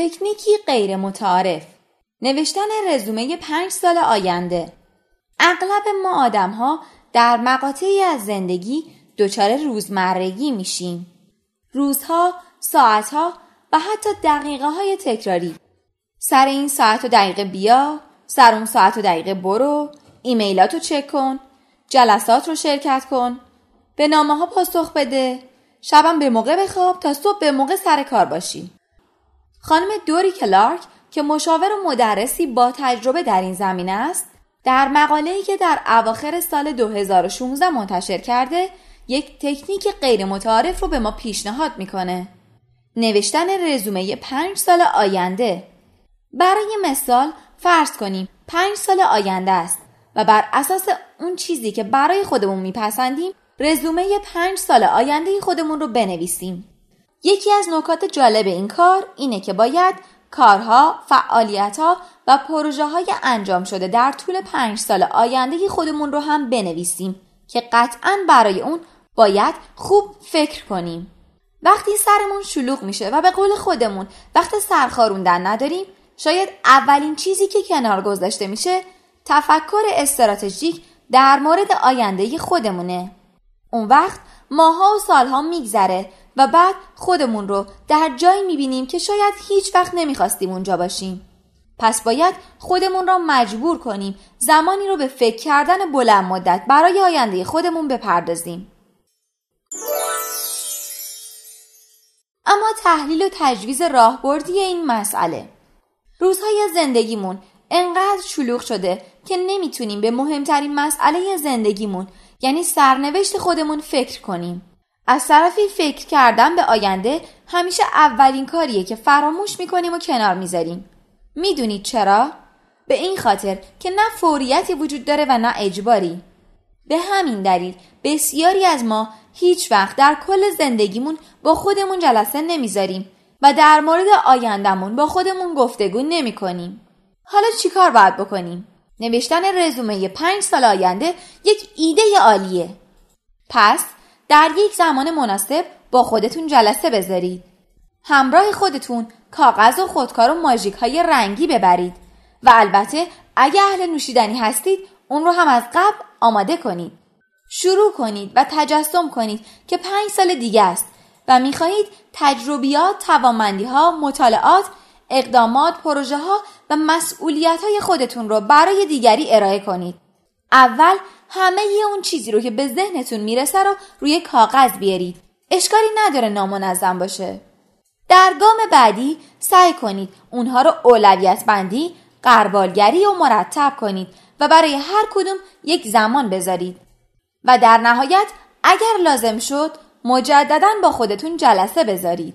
تکنیکی غیر متعارف. نوشتن رزومه پنج سال آینده. اغلب ما آدم ها در مقاطعی از زندگی دچار روزمرگی میشیم. روزها، ساعتها و حتی دقیقه های تکراری. سر این ساعت و دقیقه بیا سر اون ساعت و دقیقه برو ایمیلات رو چک کن جلسات رو شرکت کن به نامه ها پاسخ بده شبم به موقع بخواب تا صبح به موقع سر کار باشی. خانم دوری کلارک که مشاور و مدرسی با تجربه در این زمینه است در مقاله‌ای که در اواخر سال 2016 منتشر کرده یک تکنیک غیر متعارف رو به ما پیشنهاد می‌کنه. نوشتن رزومه پنج سال آینده. برای مثال فرض کنیم پنج سال آینده است و بر اساس اون چیزی که برای خودمون میپسندیم رزومه پنج سال آینده خودمون رو بنویسیم. یکی از نکات جالب این کار اینه که باید کارها، فعالیتها و پروژه های انجام شده در طول پنج سال آینده خودمون رو هم بنویسیم که قطعا برای اون باید خوب فکر کنیم. وقتی سرمون شلوغ میشه و به قول خودمون وقت سرخاروندن نداریم شاید اولین چیزی که کنار گذاشته میشه تفکر استراتژیک در مورد آینده خودمونه. اون وقت ماها و سالها میگذره و بعد خودمون رو در جایی می‌بینیم که شاید هیچ وقت نمی‌خواستیم اونجا باشیم. پس باید خودمون را مجبور کنیم زمانی رو به فکر کردن بلند مدت برای آینده خودمون بپردازیم. اما تحلیل و تجویز راهبردی این مسئله روزهای زندگیمون انقدر شلوغ شده که نمی‌تونیم به مهمترین مسئله زندگیمون یعنی سرنوشت خودمون فکر کنیم. از طرفی فکر کردن به آینده همیشه اولین کاریه که فراموش می‌کنیم و کنار می‌ذاریم. می‌دونید چرا؟ به این خاطر که نه فوریتی وجود داره و نه اجباری. به همین دلیل بسیاری از ما هیچ وقت در کل زندگیمون با خودمون جلسه نمی‌ذاریم و در مورد آیندهمون با خودمون گفتگو نمی کنیم. حالا چیکار باید بکنیم؟ نوشتن رزومه پنج سال آینده یک ایده عالیه. پس در یک زمان مناسب با خودتون جلسه بذارید. همراه خودتون کاغذ و خودکار و ماژیک های رنگی ببرید و البته اگه اهل نوشیدنی هستید اون رو هم از قبل آماده کنید. شروع کنید و تجسم کنید که پنج سال دیگه است و می‌خواهید تجربیات، توانمندی ها، مطالعات، اقدامات، پروژه ها و مسئولیت های خودتون رو برای دیگری ارائه کنید. اول همه یه اون چیزی رو که به ذهنتون می‌رسه رو روی کاغذ بیارید. اشکالی نداره نامنظم باشه. در گام بعدی سعی کنید اونها رو اولویت بندی، قربالگری و مرتب کنید و برای هر کدوم یک زمان بذارید. و در نهایت اگر لازم شد مجددا با خودتون جلسه بذارید.